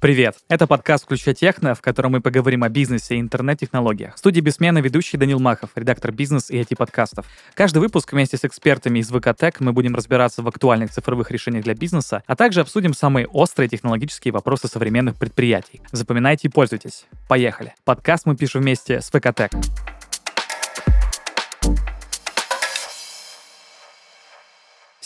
Привет! Это подкаст «Включай техно», в котором мы поговорим о бизнесе и интернет-технологиях. В студии бессменно ведущий Данил Махов, редактор бизнес и IT-подкастов. Каждый выпуск вместе с экспертами из ВКТек мы будем разбираться в актуальных цифровых решениях для бизнеса, а также обсудим самые острые технологические вопросы современных предприятий. Запоминайте и пользуйтесь. Поехали! Подкаст мы пишем вместе с ВКТек.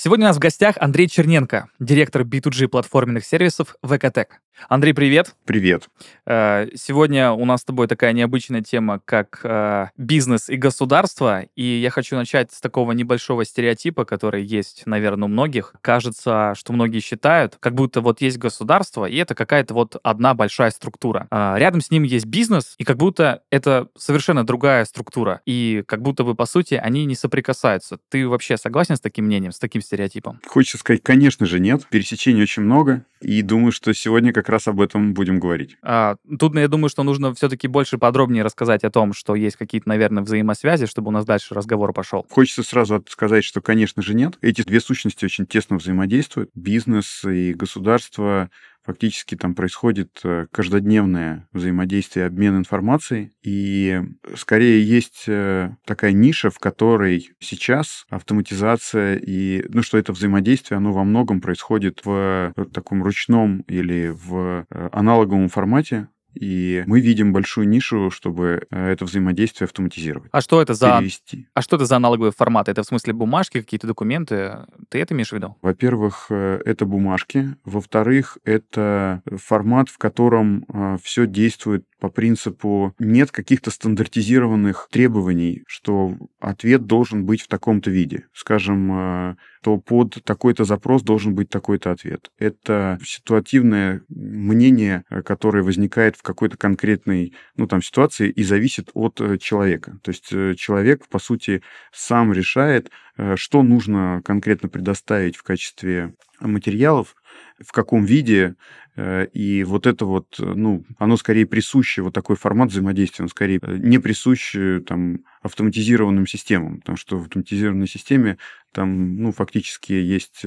Сегодня у нас в гостях Андрей Черненко, директор B2G платформенных сервисов ВКТек. Андрей, привет. Привет. Э, сегодня у нас с тобой такая необычная тема, как э, бизнес и государство. И я хочу начать с такого небольшого стереотипа, который есть, наверное, у многих. Кажется, что многие считают, как будто вот есть государство, и это какая-то вот одна большая структура. А рядом с ним есть бизнес, и как будто это совершенно другая структура. И как будто бы, по сути, они не соприкасаются. Ты вообще согласен с таким мнением, с таким стереотипом? Хочется сказать, конечно же, нет. Пересечений очень много. И думаю, что сегодня как раз об этом будем говорить. А, тут, я думаю, что нужно все-таки больше подробнее рассказать о том, что есть какие-то, наверное, взаимосвязи, чтобы у нас дальше разговор пошел. Хочется сразу сказать, что, конечно же, нет. Эти две сущности очень тесно взаимодействуют. Бизнес и государство фактически там происходит э, каждодневное взаимодействие, обмен информацией, и скорее есть э, такая ниша, в которой сейчас автоматизация и, ну, что это взаимодействие, оно во многом происходит в таком ручном или в э, аналоговом формате, и мы видим большую нишу, чтобы э, это взаимодействие автоматизировать. А что это за... Перевести. А что это за аналоговые форматы? Это в смысле бумажки, какие-то документы? Ты это имеешь в виду? Во-первых, э, это бумажки. Во-вторых, это формат, в котором э, все действует по принципу нет каких-то стандартизированных требований, что ответ должен быть в таком-то виде. Скажем, то под такой-то запрос должен быть такой-то ответ. Это ситуативное мнение, которое возникает в какой-то конкретной ну, там, ситуации и зависит от э, человека. То есть э, человек, по сути, сам решает, э, что нужно конкретно предоставить в качестве материалов, в каком виде, и вот это вот, ну, оно скорее присуще, вот такой формат взаимодействия, он скорее не присущ там автоматизированным системам, потому что в автоматизированной системе там, ну, фактически есть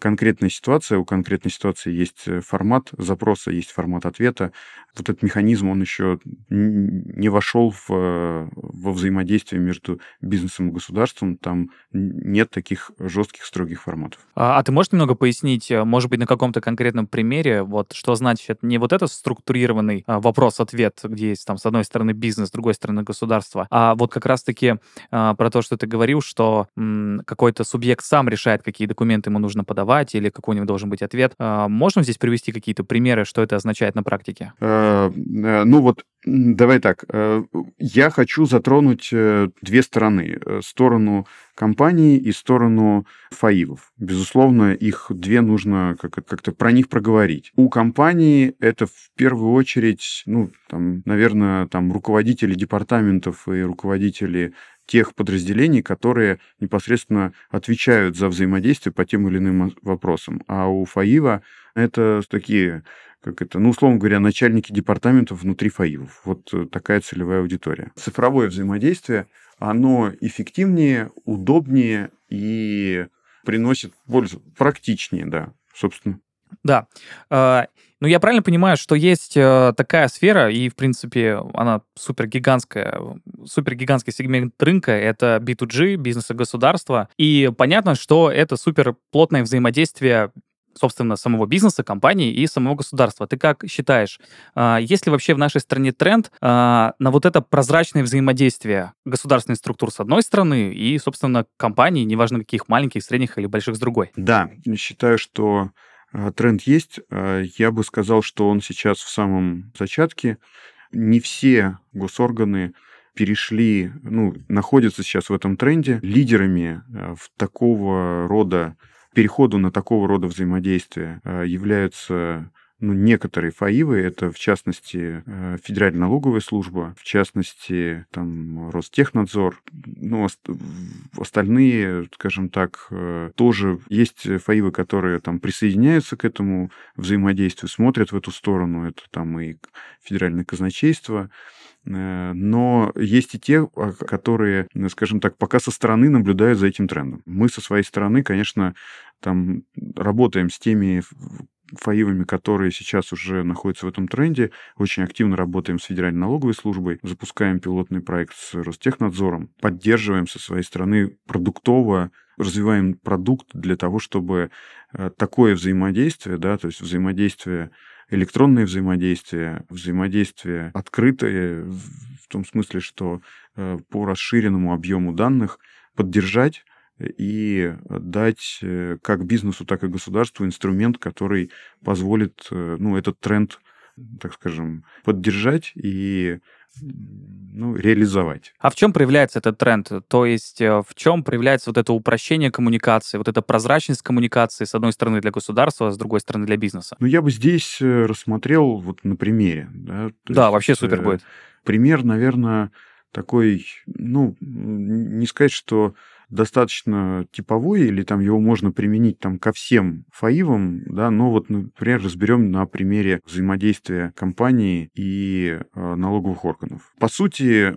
конкретная ситуация, у конкретной ситуации есть э, формат запроса, есть формат ответа. Вот этот механизм, он еще не вошел в, э, во взаимодействие между бизнесом и государством. Там нет таких жестких, строгих форматов. А, а ты можешь немного пояснить, э, может быть, на каком-то конкретном примере, вот что значит не вот этот структурированный а, вопрос-ответ, где есть там с одной стороны бизнес, с другой стороны государство, а вот как раз-таки а, про то, что ты говорил, что м, какой-то субъект сам решает, какие документы ему нужно подавать, или какой у него должен быть ответ. А, можно здесь привести какие-то примеры, что это означает на практике? Э, э, ну вот, давай так. Э, я хочу затронуть две стороны. Сторону компании и сторону ФАИВов. Безусловно, их две нужно как-то про них проговорить. У компании это в первую очередь, ну, там, наверное, там руководители департаментов и руководители тех подразделений, которые непосредственно отвечают за взаимодействие по тем или иным вопросам. А у ФАИВа это такие как это, ну, условно говоря, начальники департаментов внутри ФАИВов. Вот э, такая целевая аудитория. Цифровое взаимодействие, оно эффективнее, удобнее и приносит пользу. Практичнее, да, собственно. Да. А, ну, я правильно понимаю, что есть э, такая сфера, и, в принципе, она супер гигантская, супер гигантский сегмент рынка, это B2G, бизнес и государство. И понятно, что это супер плотное взаимодействие собственно, самого бизнеса, компании и самого государства. Ты как считаешь, а, есть ли вообще в нашей стране тренд а, на вот это прозрачное взаимодействие государственных структур с одной стороны и, собственно, компаний, неважно каких, маленьких, средних или больших с другой? Да, считаю, что а, тренд есть. Я бы сказал, что он сейчас в самом зачатке. Не все госорганы перешли, ну, находятся сейчас в этом тренде. Лидерами в такого рода переходу на такого рода взаимодействие являются ну, некоторые ФАИВы, это в частности э, Федеральная налоговая служба, в частности там Ростехнадзор, ну, остальные, скажем так, э, тоже есть ФАИВы, которые там присоединяются к этому взаимодействию, смотрят в эту сторону, это там и Федеральное казначейство, э, но есть и те, а, которые, скажем так, пока со стороны наблюдают за этим трендом. Мы со своей стороны, конечно, там работаем с теми ФАИВами, которые сейчас уже находятся в этом тренде. Очень активно работаем с Федеральной налоговой службой, запускаем пилотный проект с Ростехнадзором, поддерживаем со своей стороны продуктово развиваем продукт для того, чтобы э, такое взаимодействие, да, то есть взаимодействие электронное взаимодействие, взаимодействие открытое, в том смысле, что э, по расширенному объему данных поддержать и дать э, как бизнесу, так и государству инструмент, который позволит ну, этот тренд, так скажем, поддержать и ну, реализовать. А в чем проявляется этот тренд? То есть э, в чем проявляется вот это упрощение коммуникации, вот эта прозрачность коммуникации, с одной стороны, для государства, а с другой стороны, для бизнеса? Ну, я бы здесь э, рассмотрел вот на примере. Да, да есть, вообще супер э, будет. Пример, наверное, такой, ну, не сказать, что достаточно типовой, или там его можно применить там ко всем фаивам, да, но вот, например, разберем на примере взаимодействия компании и э, налоговых органов. По сути,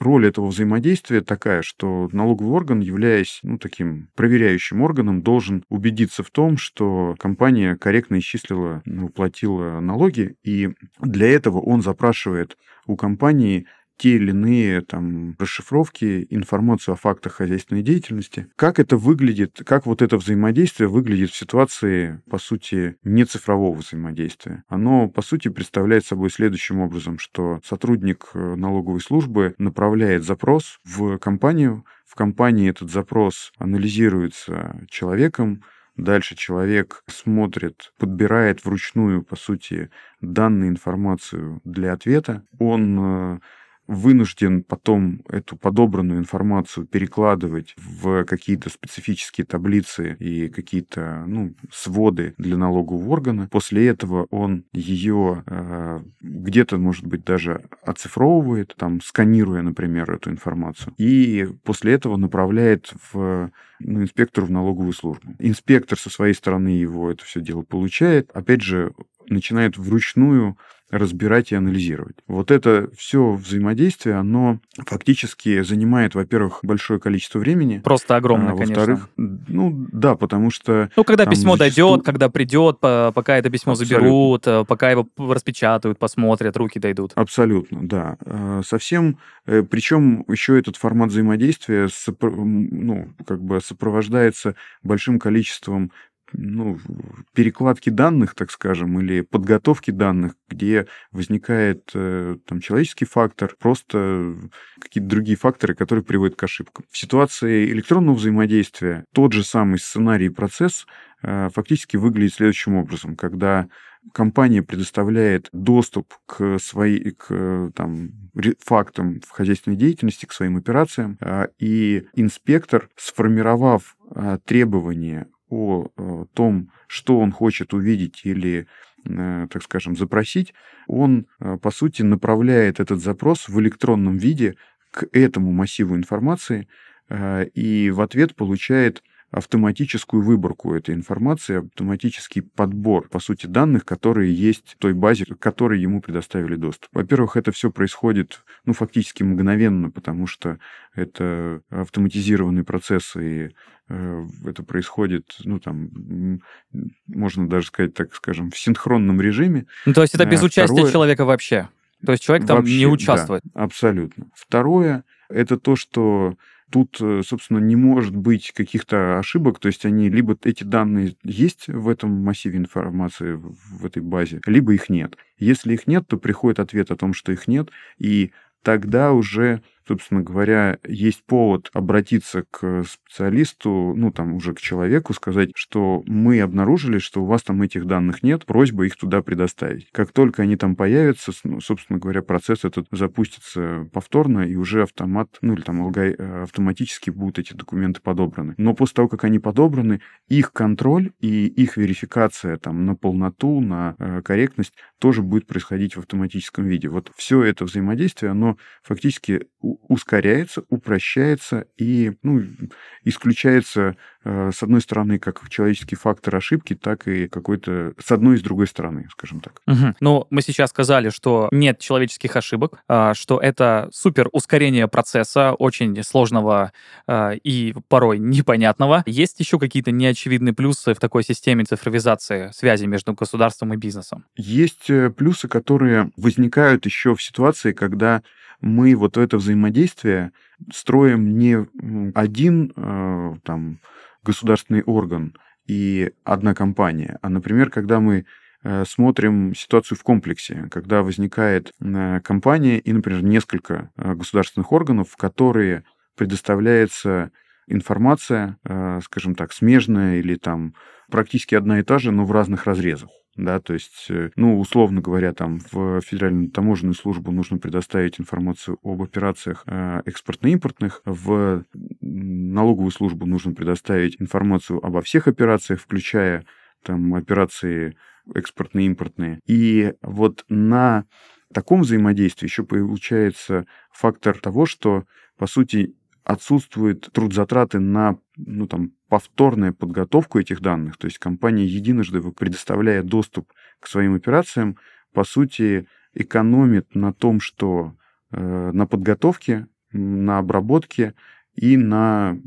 роль этого взаимодействия такая, что налоговый орган, являясь ну, таким проверяющим органом, должен убедиться в том, что компания корректно исчислила, уплатила налоги, и для этого он запрашивает у компании те или иные там расшифровки, информацию о фактах хозяйственной деятельности. Как это выглядит, как вот это взаимодействие выглядит в ситуации, по сути, не цифрового взаимодействия? Оно, по сути, представляет собой следующим образом, что сотрудник э, налоговой службы направляет запрос в компанию, в компании этот запрос анализируется человеком, Дальше человек смотрит, подбирает вручную, по сути, данные, информацию для ответа. Он э, вынужден потом эту подобранную информацию перекладывать в какие-то специфические таблицы и какие-то ну, своды для налогового органа. После этого он ее э, где-то, может быть, даже оцифровывает, там, сканируя, например, эту информацию, и после этого направляет в ну, инспектору в налоговую службу. Инспектор со своей стороны его это все дело получает. Опять же, начинает вручную разбирать и анализировать. Вот это все взаимодействие, оно фактически занимает, во-первых, большое количество времени. Просто огромное, а, во-вторых, конечно. ну да, потому что... Ну, когда письмо зачастую... дойдет, когда придет, пока это письмо Абсолютно. заберут, э, пока его распечатают, посмотрят, руки дойдут. Абсолютно, да. Э, совсем, э, причем еще этот формат взаимодействия ну, как бы сопровождается большим количеством ну, перекладки данных, так скажем, или подготовки данных, где возникает э, там человеческий фактор, просто какие-то другие факторы, которые приводят к ошибкам. В ситуации электронного взаимодействия тот же самый сценарий и процесс э, фактически выглядит следующим образом, когда компания предоставляет доступ к своей, к там, фактам в хозяйственной деятельности, к своим операциям, э, и инспектор, сформировав требования о э, том, что он хочет увидеть или, э, так скажем, запросить, он, э, по сути, направляет этот запрос в электронном виде к этому массиву информации и в ответ получает автоматическую выборку этой информации, автоматический подбор, по сути, данных, которые есть в той базе, к которой ему предоставили доступ. Во-первых, это все происходит, ну, фактически мгновенно, потому что это автоматизированный процесс, и э, это происходит, ну, там, можно даже сказать, так скажем, в синхронном режиме. Ну, то есть это без а участия Второе... человека вообще? То есть человек там вообще, не участвует? Да, абсолютно. Второе, это то, что тут, э, собственно, не может быть каких-то ошибок, то есть они либо эти данные есть в этом массиве информации, в этой базе, либо их нет. Если их нет, то приходит ответ о том, что их нет, и тогда уже собственно говоря, есть повод обратиться к специалисту, ну, там, уже к человеку, сказать, что мы обнаружили, что у вас там этих данных нет, просьба их туда предоставить. Как только они там появятся, ну, собственно говоря, процесс этот запустится повторно, и уже автомат, ну, или там э, автоматически будут эти документы подобраны. Но после того, как они подобраны, их контроль и их верификация там на полноту, на э, корректность тоже будет происходить в автоматическом виде. Вот все это взаимодействие, оно фактически ускоряется, упрощается и ну, исключается, э, с одной стороны, как человеческий фактор ошибки, так и какой-то с одной и с другой стороны, скажем так. Угу. Ну, мы сейчас сказали, что нет человеческих ошибок, а, что это супер ускорение процесса, очень сложного а, и порой непонятного. Есть еще какие-то неочевидные плюсы в такой системе цифровизации связи между государством и бизнесом? Есть э, плюсы, которые возникают еще в ситуации, когда мы вот это взаимодействие строим не один э, там, государственный орган и одна компания, а, например, когда мы э, смотрим ситуацию в комплексе, когда возникает э, компания и, например, несколько государственных органов, в которые предоставляется информация, скажем так, смежная или там практически одна и та же, но в разных разрезах да, то есть, э, ну, условно говоря, там в Федеральную таможенную службу нужно предоставить информацию об операциях э, экспортно-импортных, в налоговую службу нужно предоставить информацию обо всех операциях, включая там операции экспортно-импортные. И вот на таком взаимодействии еще получается фактор того, что, по сути, отсутствуют трудзатраты на ну, там, повторную подготовку этих данных. То есть компания единожды, предоставляя доступ к своим операциям, по сути, экономит на том, что э, на подготовке, на обработке и на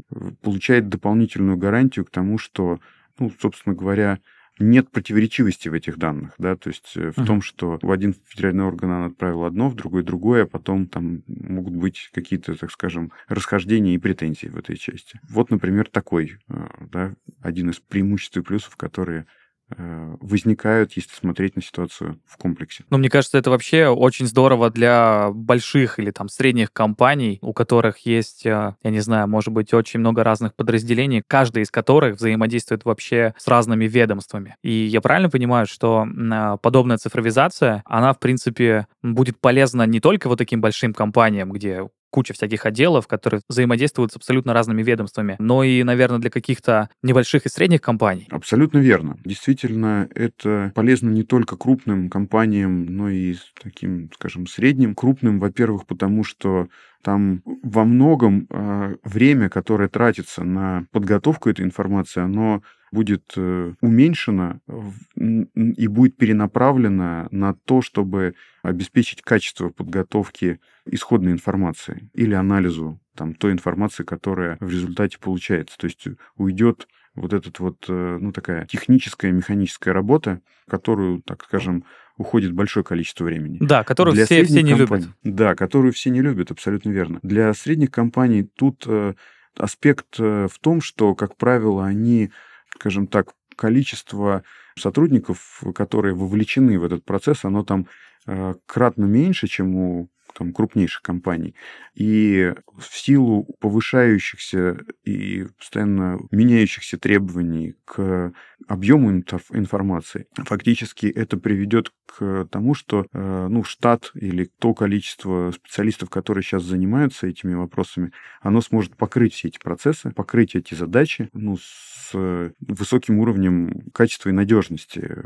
получает дополнительную гарантию к тому, что, ну, собственно говоря, нет противоречивости в этих данных, да, то есть uh-huh. в том, что в один федеральный орган он отправил одно, в другой другое, а потом там могут быть какие-то, так скажем, расхождения и претензии в этой части. Вот, например, такой, э, да, один из преимуществ и плюсов, которые Э, возникают, если смотреть на ситуацию в комплексе. Ну, мне кажется, это вообще очень здорово для больших или там средних компаний, у которых есть, э, я не знаю, может быть, очень много разных подразделений, каждый из которых взаимодействует вообще с разными ведомствами. И я правильно понимаю, что э, подобная цифровизация, она, в принципе, будет полезна не только вот таким большим компаниям, где куча всяких отделов, которые взаимодействуют с абсолютно разными ведомствами, но и, наверное, для каких-то небольших и средних компаний. Абсолютно верно. Действительно, это полезно не только крупным компаниям, но и таким, скажем, средним. Крупным, во-первых, потому что там во многом э, время, которое тратится на подготовку этой информации, оно будет э, уменьшено и будет перенаправлено на то, чтобы обеспечить качество подготовки исходной информации или анализу там, той информации, которая в результате получается. То есть уйдет вот этот вот, э, ну, такая техническая, механическая работа, которую, так скажем, уходит большое количество времени. Да, которую Для все, все не компаний, любят. Да, которую все не любят, абсолютно верно. Для средних компаний тут э, аспект в том, что, как правило, они скажем так, количество сотрудников, которые вовлечены в этот процесс, оно там э, кратно меньше, чем у там, крупнейших компаний. И в силу повышающихся и постоянно меняющихся требований к объему информации, фактически это приведет к тому, что э, ну, штат или то количество специалистов, которые сейчас занимаются этими вопросами, оно сможет покрыть все эти процессы, покрыть эти задачи ну, с высоким уровнем качества и надежности э,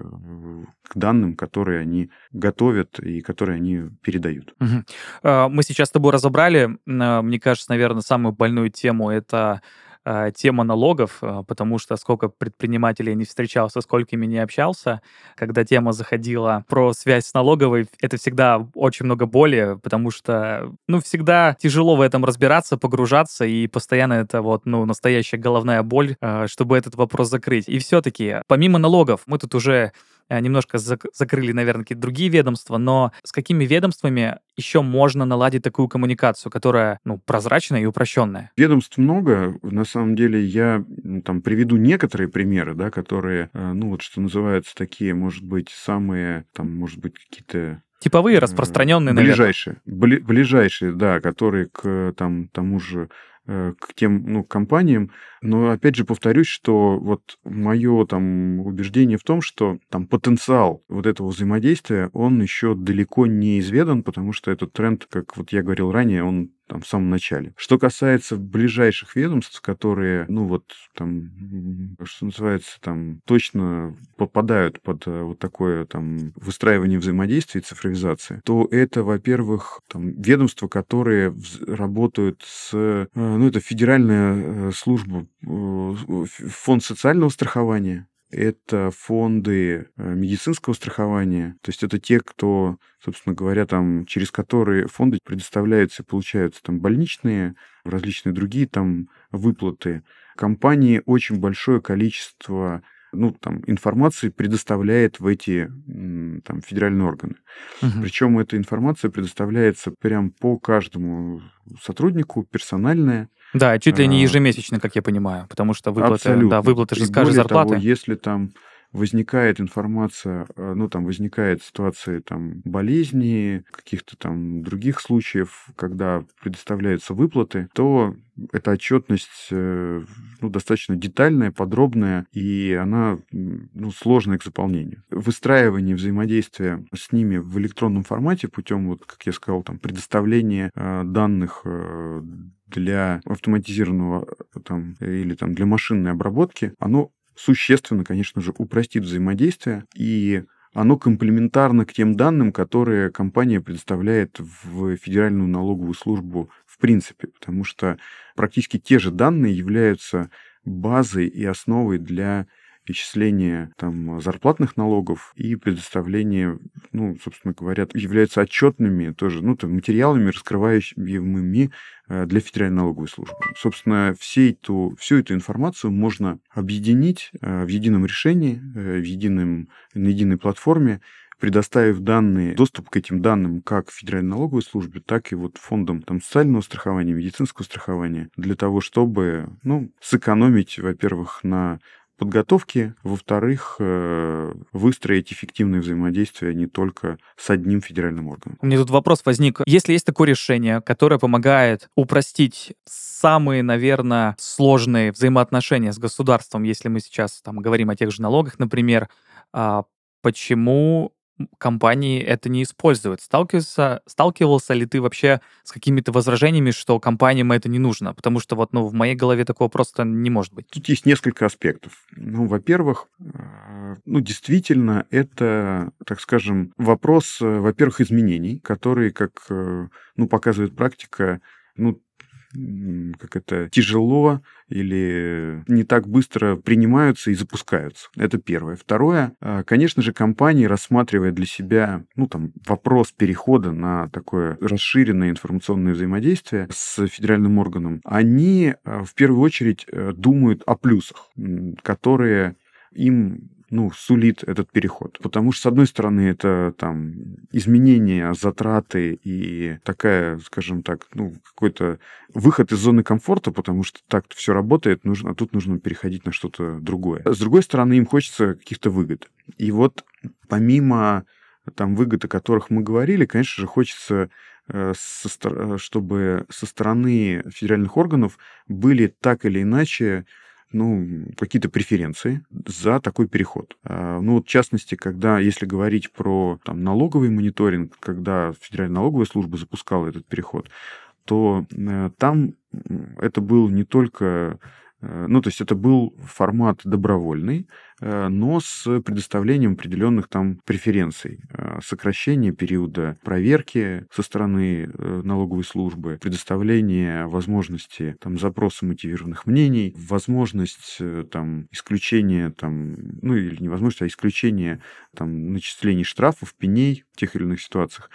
к данным, которые они готовят и которые они передают. Угу. Мы сейчас с тобой разобрали, мне кажется, наверное, самую больную тему это э, тема налогов, э, потому что сколько предпринимателей не встречался, сколькими не общался, когда тема заходила про связь с налоговой, это всегда очень много боли, потому что, ну, всегда тяжело в этом разбираться, погружаться, и постоянно это вот, ну, настоящая головная боль, э, чтобы этот вопрос закрыть. И все-таки, помимо налогов, мы тут уже Э, немножко зак- закрыли, наверное, какие-то другие ведомства, но с какими ведомствами еще можно наладить такую коммуникацию, которая, ну, прозрачная и упрощенная? Ведомств много. На самом деле я ну, там приведу некоторые примеры, да, которые, э, ну, вот что называется, такие, может быть, самые, там, может быть, какие-то Типовые, э, распространенные, ближайшие, наверное. Бли, ближайшие, да, которые к там, тому же Э, к тем ну, компаниям. Но опять же повторюсь, что вот мое там убеждение в том, что там потенциал вот этого взаимодействия, он еще далеко не изведан, потому что этот тренд, как вот я говорил ранее, он там, в самом начале. Что касается ближайших ведомств, которые, ну вот, там, что называется, там, точно попадают под э, вот такое там выстраивание взаимодействия и цифровизации, то это, во-первых, там, ведомства, которые работают с, э, ну, это федеральная служба, фонд социального страхования, это фонды э, медицинского страхования, то есть это те, кто, собственно говоря, там, через которые фонды предоставляются и получаются там больничные, различные другие там выплаты. Компании очень большое количество ну, там, информации предоставляет в эти там, федеральные органы. Угу. Причем эта информация предоставляется прям по каждому сотруднику, персональная. Да, чуть ли не а. ежемесячно, как я понимаю, потому что выплаты, Абсолютно. да, выплаты же с каждой зарплаты. Того, если там возникает информация, э, ну, там возникает ситуация там болезни, каких-то там других случаев, когда предоставляются выплаты, то эта отчетность э, ну, достаточно детальная, подробная, и она ну, сложная к заполнению. Выстраивание взаимодействия с ними в электронном формате путем, вот, как я сказал, там, предоставления э, данных для автоматизированного там, или там, для машинной обработки, оно существенно, конечно же, упростит взаимодействие и оно комплементарно к тем данным, которые компания предоставляет в Федеральную налоговую службу в принципе, потому что практически те же данные являются базой и основой для исчисления там, зарплатных налогов и предоставления, ну, собственно говоря, являются отчетными тоже, ну, там, материалами, раскрываемыми э, для Федеральной налоговой службы. Собственно, все эту, всю эту информацию можно объединить э, в едином решении, э, в едином, на единой платформе, предоставив данные, доступ к этим данным как Федеральной налоговой службе, так и вот фондам там, социального страхования, медицинского страхования, для того, чтобы ну, сэкономить, во-первых, на подготовки, во-вторых, э, выстроить эффективное взаимодействие не только с одним федеральным органом. У меня тут вопрос возник. Если есть такое решение, которое помогает упростить самые, наверное, сложные взаимоотношения с государством, если мы сейчас там говорим о тех же налогах, например, а почему компании это не используют. Сталкивался, сталкивался ли ты вообще с какими-то возражениями, что компаниям это не нужно? Потому что вот ну, в моей голове такого просто не может быть. Тут есть несколько аспектов. Ну, во-первых, э, ну, действительно, это, так скажем, вопрос, э, во-первых, изменений, которые, как э, ну, показывает практика, ну, как это, тяжело или не так быстро принимаются и запускаются. Это первое. Второе, а, конечно же, компании, рассматривая для себя, ну, там, вопрос перехода на такое расширенное информационное взаимодействие с федеральным органом, они а, в первую очередь э, думают о плюсах, которые им ну, сулит этот переход. Потому что, с одной стороны, это там изменение, затраты и такая, скажем так, ну, какой-то выход из зоны комфорта, потому что так все работает, нужно, а тут нужно переходить на что-то другое. С другой стороны, им хочется каких-то выгод. И вот помимо там выгод, о которых мы говорили, конечно же, хочется э, чтобы со стороны федеральных органов были так или иначе ну, какие-то преференции за такой переход. А, ну, вот в частности, когда, если говорить про там, налоговый мониторинг, когда Федеральная налоговая служба запускала этот переход, то э, там это был не только Э, ну, то есть это был формат добровольный, но с предоставлением определенных там преференций. Э, сокращение периода проверки со стороны налоговой службы, предоставление возможности там запроса мотивированных мнений, возможность там исключения там, ну или не возможность, а исключение там начислений штрафов, пеней в тех или иных ситуациях.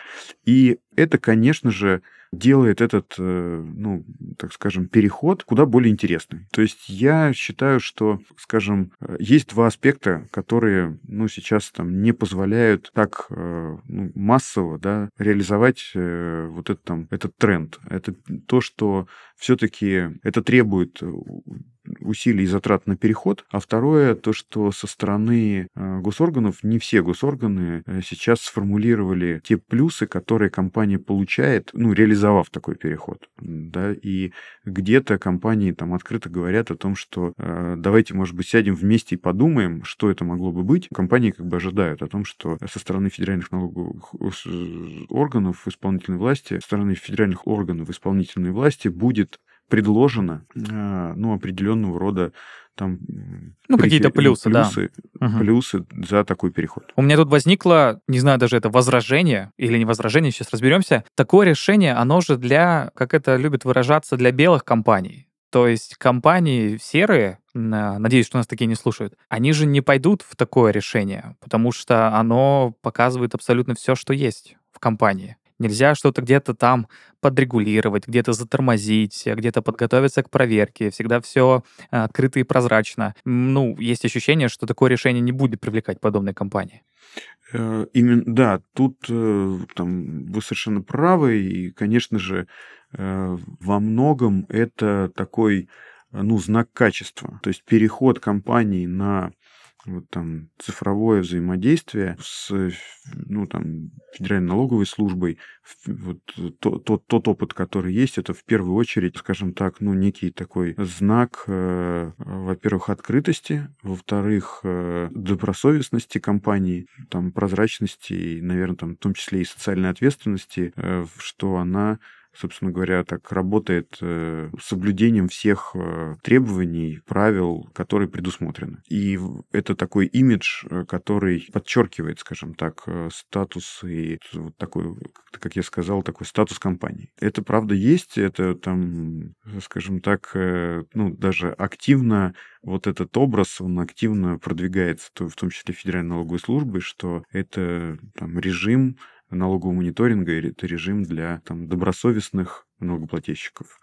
И это, конечно же, делает этот, э, ну, так скажем, переход куда более интересный. То есть я считаю, что, скажем, э, есть два аспекта, которые, ну, сейчас там не позволяют так э, ну, массово, да, реализовать вот этот там, этот тренд. Это то, что все-таки это требует усилий и затрат на переход, а второе то, что со стороны э, госорганов не все госорганы э, сейчас сформулировали те плюсы, которые компания получает, ну, реализовав такой переход, да, и где-то компании там открыто говорят о том, что э, давайте, может быть, сядем вместе и подумаем, что это могло бы быть. Компании как бы ожидают о том, что со стороны федеральных налоговых органов исполнительной власти, со стороны федеральных органов исполнительной власти будет предложено э, ну, определенного рода там ну, какие-то плюсы, плюсы, да. плюсы за такой переход. У меня тут возникло, не знаю, даже это возражение или не возражение, сейчас разберемся. Такое решение, оно же для, как это любят выражаться, для белых компаний. То есть компании серые, надеюсь, что нас такие не слушают, они же не пойдут в такое решение, потому что оно показывает абсолютно все, что есть в компании. Нельзя что-то где-то там подрегулировать, где-то затормозить, где-то подготовиться к проверке. Всегда все э, открыто и прозрачно. Ну, есть ощущение, что такое решение не будет привлекать подобные компании. Э, именно, да, тут э, там, вы совершенно правы, и, конечно же, во многом это такой ну, знак качества. То есть переход компании на вот там цифровое взаимодействие с ну, там, Федеральной налоговой службой, вот тот, тот, тот опыт, который есть, это в первую очередь, скажем так, ну, некий такой знак, э, во-первых, открытости, во-вторых, э, добросовестности компании, там, прозрачности, и, наверное, там, в том числе и социальной ответственности, э, что она собственно говоря, так работает э, соблюдением всех э, требований, правил, которые предусмотрены. И это такой имидж, э, который подчеркивает, скажем так, статус и вот такой, как я сказал, такой статус компании. Это правда есть, это там, скажем так, ну, даже активно вот этот образ, он активно продвигается, в том числе Федеральной налоговой службой, что это там, режим налогового мониторинга, это режим для там, добросовестных налогоплательщиков.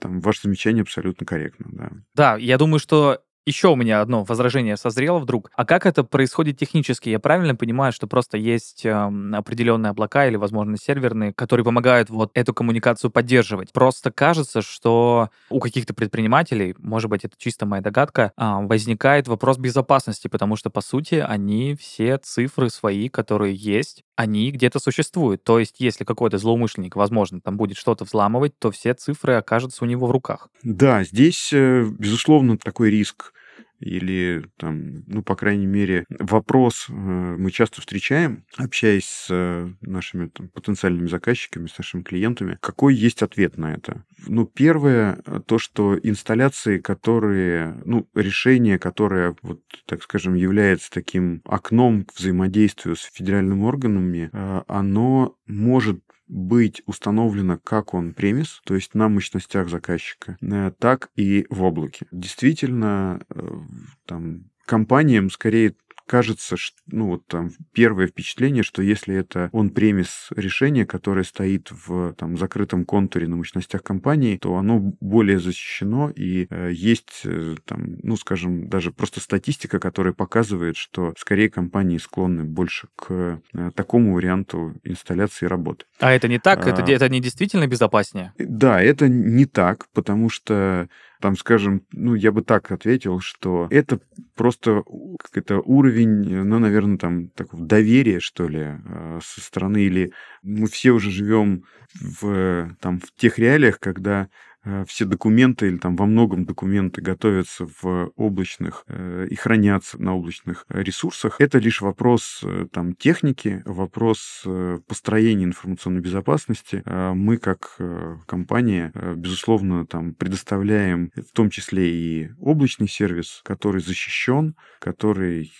Там ваше замечание абсолютно корректно, да. Да, я думаю, что еще у меня одно возражение созрело вдруг. А как это происходит технически? Я правильно понимаю, что просто есть э, определенные облака или, возможно, серверные, которые помогают вот эту коммуникацию поддерживать? Просто кажется, что у каких-то предпринимателей, может быть, это чисто моя догадка, э, возникает вопрос безопасности, потому что, по сути, они все цифры свои, которые есть, они где-то существуют. То есть, если какой-то злоумышленник, возможно, там будет что-то взламывать, то все цифры окажутся у него в руках. Да, здесь, э, безусловно, такой риск или там, ну, по крайней мере, вопрос э, мы часто встречаем, общаясь с э, нашими там, потенциальными заказчиками, с нашими клиентами. Какой есть ответ на это? Ну, первое, то, что инсталляции, которые, ну, решение, которое, вот, так скажем, является таким окном к взаимодействию с федеральными органами, э, оно может быть установлено как он премис, то есть на мощностях заказчика, э, так и в облаке. Действительно, э, там компаниям скорее кажется, что, ну вот там первое впечатление, что если это он премис решение, которое стоит в там закрытом контуре на мощностях компании, то оно более защищено и э, есть э, там, ну скажем, даже просто статистика, которая показывает, что скорее компании склонны больше к э, такому варианту инсталляции работы. А это не так? А... Это, это не действительно безопаснее? Да, это не так, потому что там, скажем, ну, я бы так ответил, что это просто какой-то уровень, ну, наверное, там, такого доверия, что ли, э, со стороны, или мы все уже живем в, там, в тех реалиях, когда все документы или там во многом документы готовятся в облачных э, и хранятся на облачных ресурсах. Это лишь вопрос э, там техники, вопрос построения информационной безопасности. Мы как компания, безусловно, там предоставляем в том числе и облачный сервис, который защищен, который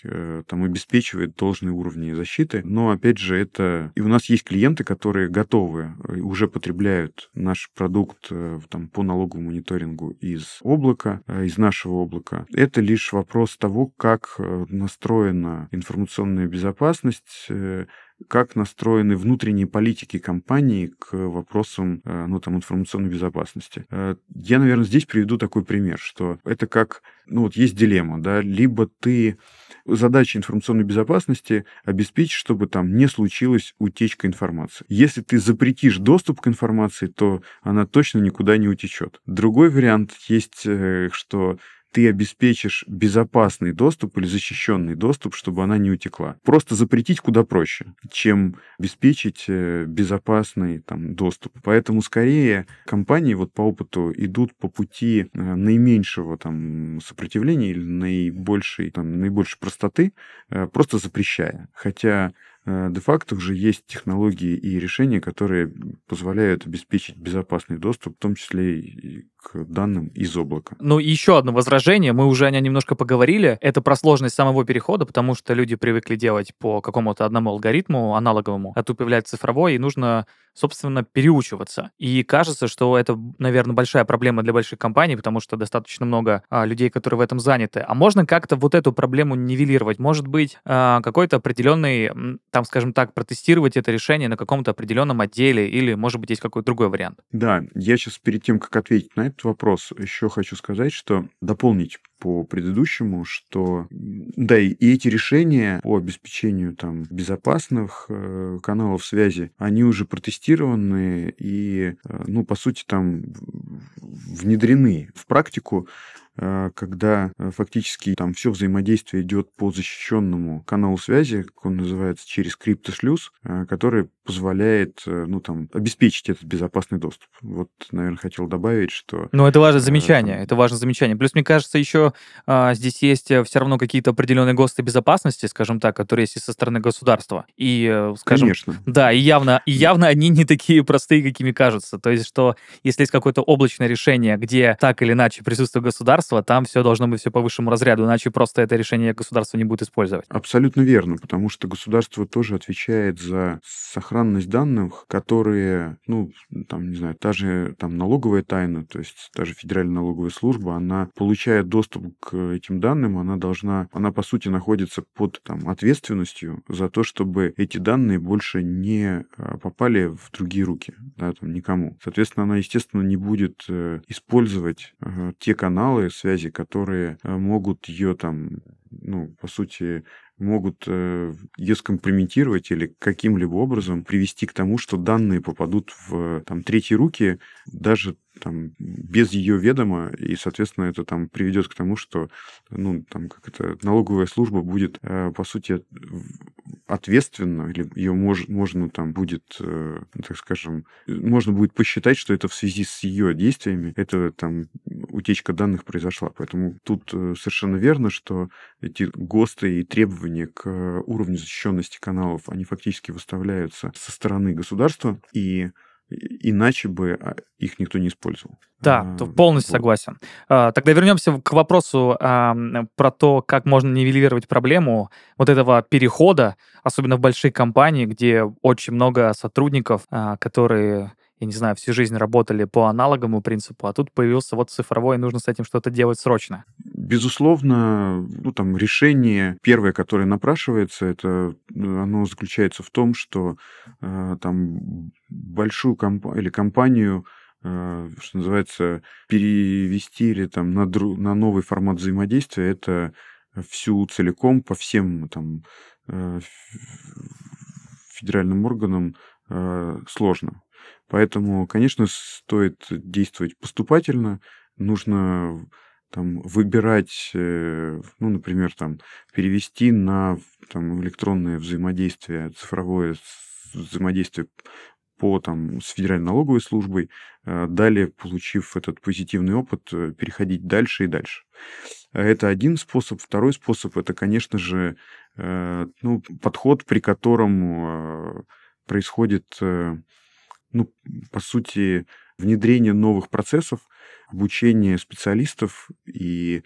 там обеспечивает должные уровни защиты. Но опять же, это и у нас есть клиенты, которые готовы уже потребляют наш продукт там по налоговому мониторингу из облака, э, из нашего облака. Это лишь вопрос того, как э, настроена информационная безопасность, э, как настроены внутренние политики компании к вопросам ну, там, информационной безопасности. Я, наверное, здесь приведу такой пример, что это как, ну вот есть дилемма, да, либо ты задача информационной безопасности обеспечить, чтобы там не случилась утечка информации. Если ты запретишь доступ к информации, то она точно никуда не утечет. Другой вариант есть, э, что ты обеспечишь безопасный доступ или защищенный доступ, чтобы она не утекла. Просто запретить куда проще, чем обеспечить э, безопасный там, доступ. Поэтому скорее компании вот по опыту идут по пути э, наименьшего там, сопротивления или наибольшей, там, наибольшей простоты, э, просто запрещая. Хотя де-факто уже есть технологии и решения, которые позволяют обеспечить безопасный доступ, в том числе и к данным из облака. Ну, и еще одно возражение, мы уже о нем немножко поговорили, это про сложность самого перехода, потому что люди привыкли делать по какому-то одному алгоритму аналоговому, а тут появляется цифровой, и нужно, собственно, переучиваться. И кажется, что это, наверное, большая проблема для больших компаний, потому что достаточно много а, людей, которые в этом заняты. А можно как-то вот эту проблему нивелировать? Может быть, а, какой-то определенный, там, скажем так, протестировать это решение на каком-то определенном отделе, или, может быть, есть какой-то другой вариант? Да, я сейчас перед тем, как ответить на этот вопрос, еще хочу сказать, что дополнить по предыдущему, что да, и эти решения по обеспечению там безопасных э, каналов связи, они уже протестированы и, э, ну, по сути, там внедрены в практику когда э, фактически там все взаимодействие идет по защищенному каналу связи, как он называется, через криптошлюз, э, который позволяет, ну, там, обеспечить этот безопасный доступ. Вот, наверное, хотел добавить, что... Ну, это важное замечание, там... это важное замечание. Плюс, мне кажется, еще а, здесь есть все равно какие-то определенные ГОСТы безопасности, скажем так, которые есть и со стороны государства. И, скажем... Конечно. Да, и явно, и явно они не такие простые, какими кажутся. То есть, что если есть какое-то облачное решение, где так или иначе присутствует государство, государства, там все должно быть все по высшему разряду, иначе просто это решение государство не будет использовать. Абсолютно верно, потому что государство тоже отвечает за сохранность данных, которые, ну, там, не знаю, та же там налоговая тайна, то есть та же Федеральная налоговая служба, она получает доступ к этим данным, она должна, она по сути находится под там ответственностью за то, чтобы эти данные больше не а, попали в другие руки, да, там никому. Соответственно, она, естественно, не будет э, использовать те каналы, связи, которые э, могут ее там, ну, по сути, могут э, ее скомпрометировать или каким-либо образом привести к тому, что данные попадут в там, третьи руки, даже там, без ее ведома, и, соответственно, это там приведет к тому, что ну, там, как это, налоговая служба будет, э, по сути, ответственно, или ее мож, можно там будет, э, так скажем, можно будет посчитать, что это в связи с ее действиями, это там утечка данных произошла. Поэтому тут э, совершенно верно, что эти ГОСТы и требования к уровню защищенности каналов, они фактически выставляются со стороны государства, и иначе бы а, их никто не использовал. Да, а, полностью вот. согласен. А, тогда вернемся к вопросу а, про то, как можно нивелировать проблему вот этого перехода, особенно в большие компании, где очень много сотрудников, а, которые я не знаю, всю жизнь работали по аналоговому принципу, а тут появился вот цифровой, и нужно с этим что-то делать срочно. Безусловно, ну, там, решение первое, которое напрашивается, это оно заключается в том, что э, там большую компанию или компанию э, что называется, перевести или там на, дру, на новый формат взаимодействия, это всю целиком по всем там э, федеральным органам э, сложно. Поэтому, конечно, стоит действовать поступательно. Нужно там, выбирать, э, ну, например, там, перевести на там, электронное взаимодействие, цифровое взаимодействие по, там, с Федеральной налоговой службой, э, далее, получив этот позитивный опыт, э, переходить дальше и дальше. Это один способ. Второй способ – это, конечно же, ну, подход, при котором происходит ну, по сути, внедрение новых процессов, обучение специалистов и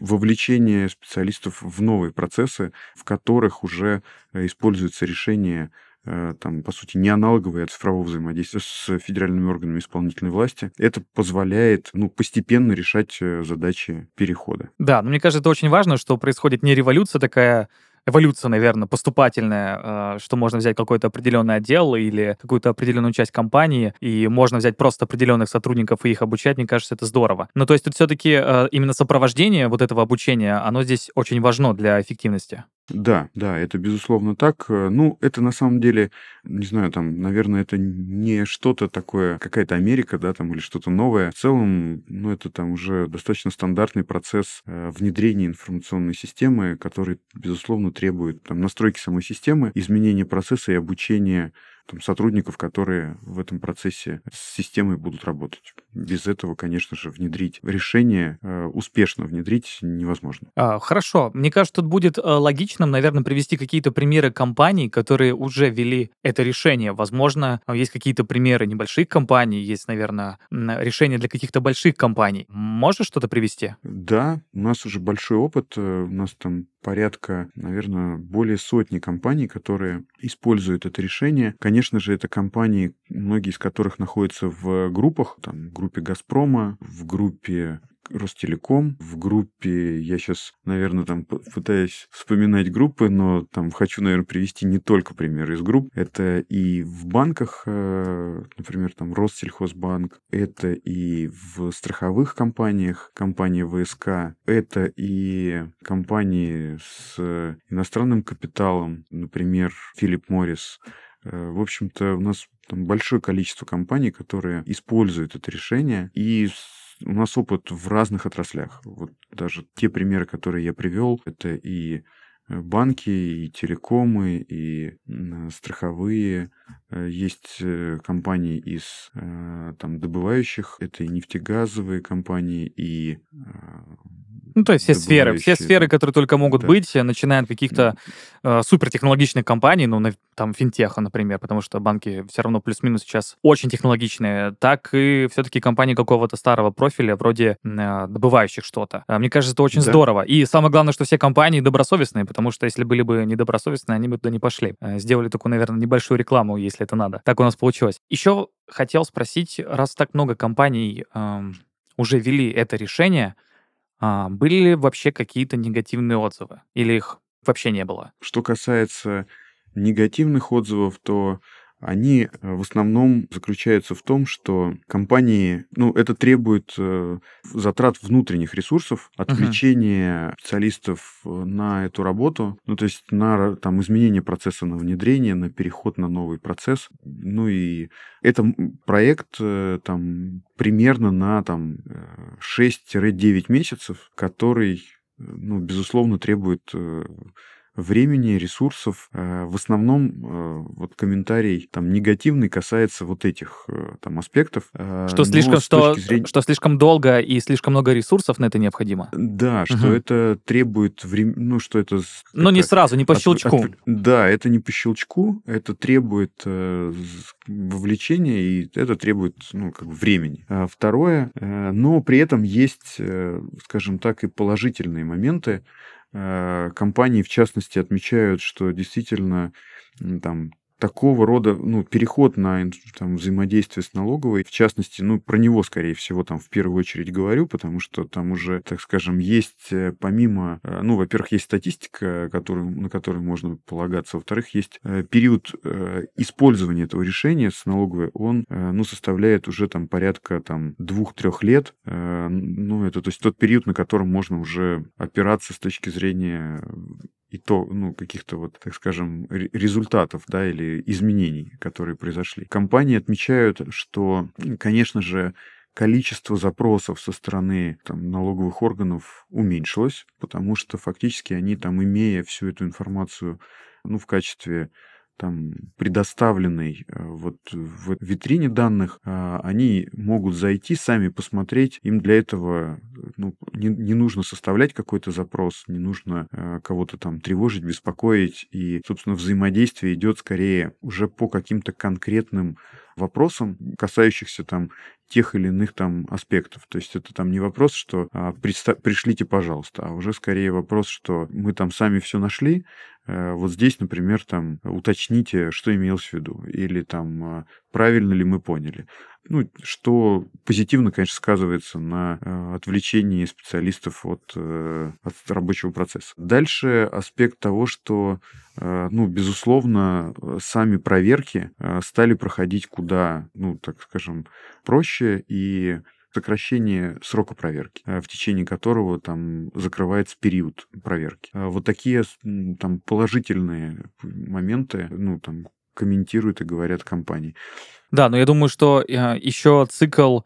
вовлечение специалистов в новые процессы, в которых уже э, используется решение э, там, по сути, не аналоговые, а цифрового взаимодействия с федеральными органами исполнительной власти. Это позволяет ну, постепенно решать э, задачи перехода. Да, но мне кажется, это очень важно, что происходит не революция такая эволюция, наверное, поступательная, а, что можно взять какой-то определенный отдел или какую-то определенную часть компании, и можно взять просто определенных сотрудников и их обучать, мне кажется, это здорово. Но то есть тут все-таки а, именно сопровождение вот этого обучения, оно здесь очень важно для эффективности. Да, да, это безусловно так. Э, ну, это на самом деле, не знаю, там, наверное, это не что-то такое, какая-то Америка, да, там, или что-то новое. В целом, ну, это там уже достаточно стандартный процесс э, внедрения информационной системы, который, безусловно, требует там настройки самой системы, изменения процесса и обучения там, сотрудников, которые в этом процессе с системой будут работать. Без этого, конечно же, внедрить решение, э, успешно внедрить невозможно. А, хорошо. Мне кажется, тут будет э, логичным, наверное, привести какие-то примеры компаний, которые уже ввели это решение. Возможно, есть какие-то примеры небольших компаний, есть, наверное, решения для каких-то больших компаний. Можешь что-то привести? Да, у нас уже большой опыт. Э, у нас там порядка, наверное, более сотни компаний, которые используют это решение. Конечно же, это компании, многие из которых находятся в группах, там, в группе «Газпрома», в группе Ростелеком. В группе, я сейчас, наверное, там пытаюсь вспоминать группы, но там хочу, наверное, привести не только примеры из групп. Это и в банках, э, например, там Россельхозбанк, это и в страховых компаниях, компания ВСК, это и компании с иностранным капиталом, например, Филипп Моррис. Э, в общем-то, у нас там большое количество компаний, которые используют это решение и у нас опыт в разных отраслях. Вот даже те примеры, которые я привел, это и э, банки, и телекомы, и страховые. Э, есть э, компании из там, добывающих, это и нефтегазовые компании, и ну, то есть все сферы, все сферы, которые только могут да. быть, начиная от каких-то э, супертехнологичных компаний, ну, там, финтеха, например, потому что банки все равно плюс-минус сейчас очень технологичные, так и все-таки компании какого-то старого профиля, вроде э, добывающих что-то. Мне кажется, это очень да. здорово. И самое главное, что все компании добросовестные, потому что если были бы недобросовестные, они бы туда не пошли. Э, сделали такую, наверное, небольшую рекламу, если это надо. Так у нас получилось. Еще хотел спросить, раз так много компаний э, уже ввели это решение, а, были ли вообще какие-то негативные отзывы? Или их вообще не было? Что касается негативных отзывов, то они э, в основном заключаются в том, что компании, ну, это требует э, затрат внутренних ресурсов, отвлечения uh-huh. специалистов э, на эту работу, ну, то есть на там изменение процесса на внедрение, на переход на новый процесс. Ну и это проект там примерно на там 6-9 месяцев, который ну, безусловно, требует времени, ресурсов. Э, в основном э, вот комментарий там негативный касается вот этих э, там аспектов. Что слишком, что, зрения... что слишком долго и слишком много ресурсов на это необходимо. Да, что угу. это требует времени, ну что это... Но не сразу, не по щелчку. От... Да, это не по щелчку, это требует вовлечения и это требует ну как бы времени. А второе, но при этом есть, скажем так, и положительные моменты. Э, компании, в частности, отмечают, что действительно там такого рода ну, переход на там, взаимодействие с налоговой, в частности, ну, про него, скорее всего, там в первую очередь говорю, потому что там уже, так скажем, есть э, помимо, э, ну, во-первых, есть статистика, которую, на которую можно полагаться, во-вторых, есть э, период использования этого решения с налоговой, он, ну, составляет уже там порядка там двух-трех лет, ну, это то есть тот период, на котором можно уже опираться с точки зрения и то, ну, каких-то вот, так скажем, результатов, да, или изменений, которые произошли. Компании отмечают, что, конечно же, количество запросов со стороны там, налоговых органов уменьшилось, потому что фактически они там, имея всю эту информацию ну, в качестве там предоставленной э, вот в витрине данных, а, они могут зайти, сами посмотреть. Им для этого ну, не, не нужно составлять какой-то запрос, не нужно э, кого-то там тревожить, беспокоить. И, собственно, взаимодействие идет скорее уже по каким-то конкретным вопросам, касающихся там тех или иных там аспектов. То есть это там не вопрос, что а, пришлите, пожалуйста, а уже скорее вопрос, что мы там сами все нашли, вот здесь, например, там уточните, что имелось в виду, или там а, правильно ли мы поняли ну, что позитивно, конечно, сказывается на э, отвлечении специалистов от, э, от рабочего процесса. Дальше аспект того, что, э, ну, безусловно, сами проверки стали проходить куда, ну, так скажем, проще, и сокращение срока проверки, э, в течение которого там закрывается период проверки. А вот такие там положительные моменты, ну, там, комментируют и говорят компании. Да, но я думаю, что э, еще цикл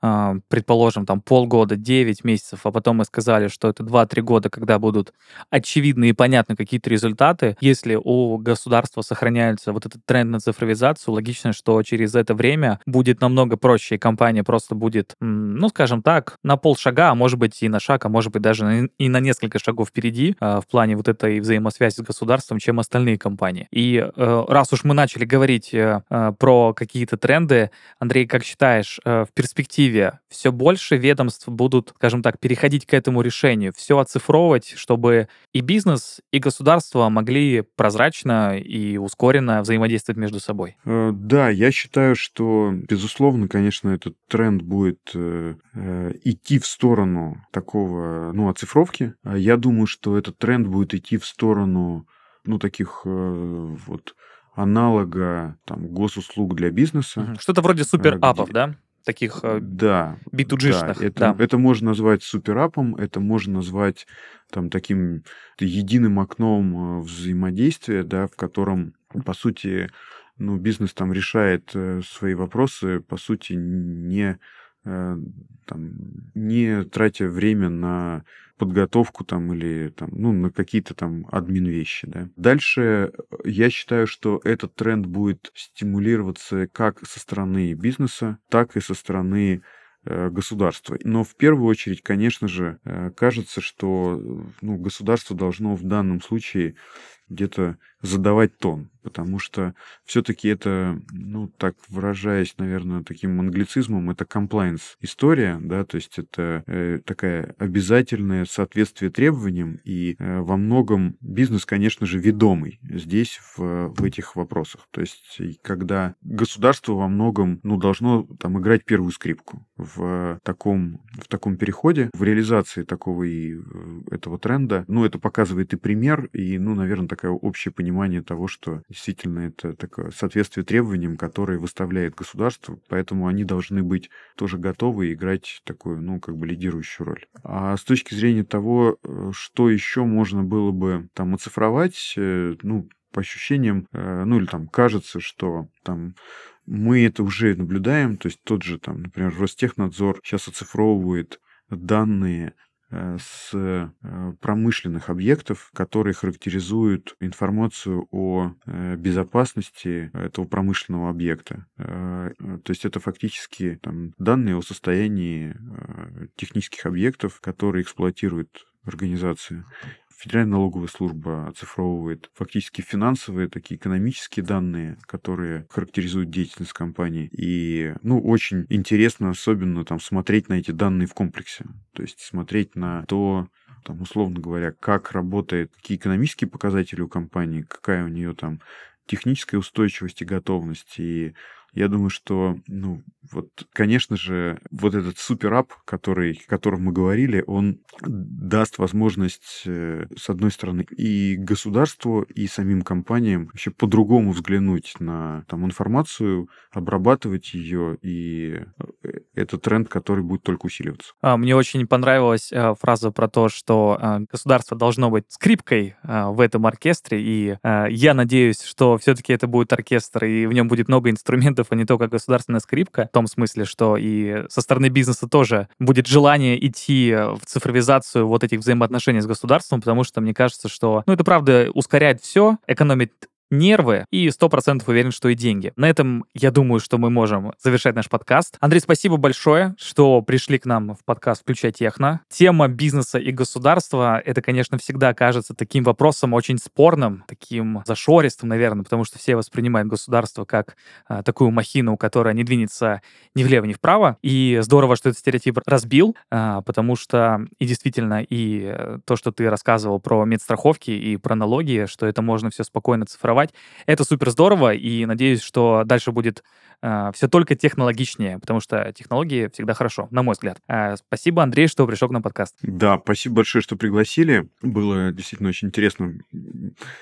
предположим, там полгода, 9 месяцев, а потом мы сказали, что это 2-3 года, когда будут очевидны и понятны какие-то результаты, если у государства сохраняется вот этот тренд на цифровизацию, логично, что через это время будет намного проще, и компания просто будет, ну, скажем так, на полшага, а может быть и на шаг, а может быть даже и на несколько шагов впереди а, в плане вот этой взаимосвязи с государством, чем остальные компании. И э, раз уж мы начали говорить э, э, про какие-то тренды, Андрей, как считаешь, в перспективе перспективе все больше ведомств будут, скажем так, переходить к этому решению, все оцифровывать, чтобы и бизнес, и государство могли прозрачно и ускоренно взаимодействовать между собой. Э, да, я считаю, что, безусловно, конечно, этот тренд будет э, э, идти в сторону такого, ну, оцифровки. А я думаю, что этот тренд будет идти в сторону, ну, таких вот аналога там госуслуг для бизнеса. Что-то вроде супер-апов, где... да? Таких э, да, B2G-шных. Да, это, да. это можно назвать суперапом, это можно назвать там таким единым окном э, взаимодействия, да, в котором, по сути, ну, бизнес там решает э, свои вопросы, по сути, не там, не тратя время на подготовку там или там, ну, на какие-то там админ вещи. Да. Дальше э, я считаю, что этот тренд будет стимулироваться как со стороны бизнеса, так и со стороны э, государства. Но в первую очередь, конечно же, э, кажется, что ну, государство должно в данном случае где-то задавать тон, потому что все-таки это, ну, так выражаясь, наверное, таким англицизмом, это compliance история, да, то есть это э, такая обязательное соответствие требованиям, и э, во многом бизнес, конечно же, ведомый здесь в, в этих вопросах. То есть когда государство во многом, ну, должно там играть первую скрипку в таком, в таком переходе, в реализации такого и э, этого тренда, ну, это показывает и пример, и, ну, наверное, такое общее понимание понимание того, что действительно это такое соответствие требованиям, которые выставляет государство, поэтому они должны быть тоже готовы играть такую, ну, как бы лидирующую роль. А с точки зрения того, э, что еще можно было бы там оцифровать, э, ну, по ощущениям, э, ну, или там кажется, что там мы это уже наблюдаем, то есть тот же там, например, Ростехнадзор сейчас оцифровывает данные с э, промышленных объектов, которые характеризуют информацию о э, безопасности этого промышленного объекта. То есть это фактически там, данные о состоянии технических объектов, которые эксплуатируют организация. Федеральная налоговая служба оцифровывает фактически финансовые, такие экономические данные, которые характеризуют деятельность компании. И, ну, очень интересно особенно там смотреть на эти данные в комплексе. То есть смотреть на то, там, условно говоря, как работает, какие экономические показатели у компании, какая у нее там техническая устойчивость и готовность, и я думаю, что, ну, вот, конечно же, вот этот суперап, который, о котором мы говорили, он даст возможность, э, с одной стороны, и государству, и самим компаниям вообще по-другому взглянуть на там, информацию, обрабатывать ее, и э, это тренд, который будет только усиливаться. А, мне очень понравилась э, фраза про то, что государство должно быть скрипкой в этом оркестре, и я надеюсь, что все-таки это будет оркестр, и в нем будет много инструментов, инструментов, а не только государственная скрипка, в том смысле, что и со стороны бизнеса тоже будет желание идти в цифровизацию вот этих взаимоотношений с государством, потому что мне кажется, что, ну, это правда ускоряет все, экономит нервы и 100% уверен, что и деньги. На этом, я думаю, что мы можем завершать наш подкаст. Андрей, спасибо большое, что пришли к нам в подкаст «Включай техно». Тема бизнеса и государства — это, конечно, всегда кажется таким вопросом очень спорным, таким зашористым, наверное, потому что все воспринимают государство как а, такую махину, которая не двинется ни влево, ни вправо. И здорово, что этот стереотип разбил, а, потому что и действительно, и э, то, что ты рассказывал про медстраховки и про налоги, что это можно все спокойно цифровать, развивать. Это супер здорово, и надеюсь, что дальше будет э, все только технологичнее, потому что технологии всегда хорошо, на мой взгляд. Э, спасибо, Андрей, что пришел к нам подкаст. Да, спасибо большое, что пригласили. Было действительно очень интересно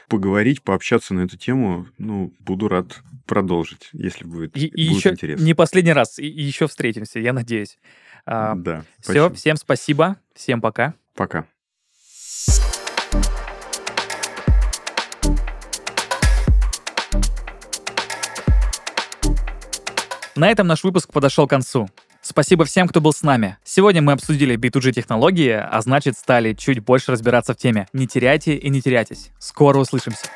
поговорить, пообщаться на эту тему. Ну, буду рад продолжить, если будет, и, будет еще интересно. Не последний раз, и, и еще встретимся, я надеюсь. А, Да. Все, спасибо. всем спасибо, всем пока. Пока. На этом наш выпуск подошел к концу. Спасибо всем, кто был с нами. Сегодня мы обсудили B2G технологии, а значит стали чуть больше разбираться в теме. Не теряйте и не теряйтесь. Скоро услышимся.